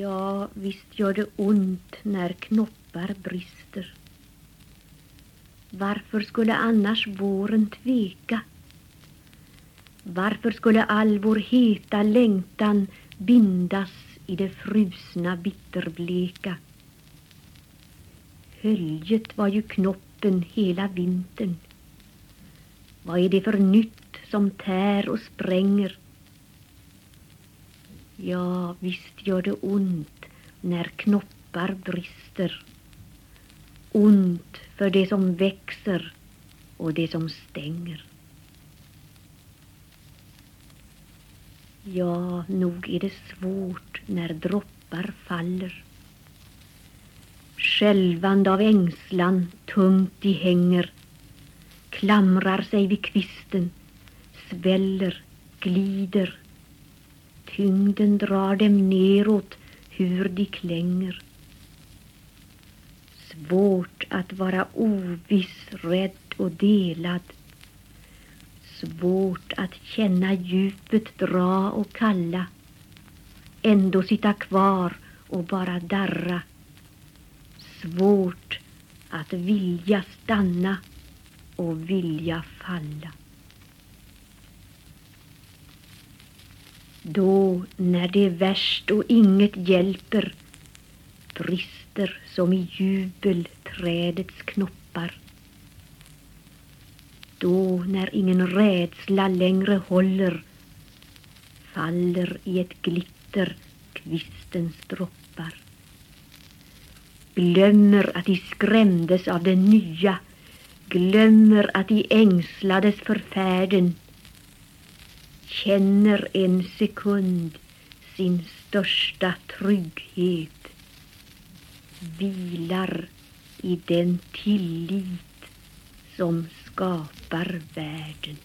Ja, visst gör det ont när knoppar brister. Varför skulle annars våren tveka? Varför skulle all vår heta längtan bindas i det frusna bitterbleka? Höljet var ju knoppen hela vintern. Vad är det för nytt som tär och spränger? Ja, visst gör det ont när knoppar brister. Ont för det som växer och det som stänger. Ja, nog är det svårt när droppar faller. Skälvande av ängslan tungt de hänger, klamrar sig vid kvisten, sväller, glider. Tyngden drar dem neråt hur de klänger. Svårt att vara oviss, rädd och delad. Svårt att känna djupet dra och kalla. Ändå sitta kvar och bara darra. Svårt att vilja stanna och vilja falla. Då, när det är värst och inget hjälper, brister som i jubel trädets knoppar. Då, när ingen rädsla längre håller, faller i ett glitter kvistens droppar. Glömmer att de skrämdes av det nya, glömmer att de ängslades för färden, känner en sekund sin största trygghet vilar i den tillit som skapar världen.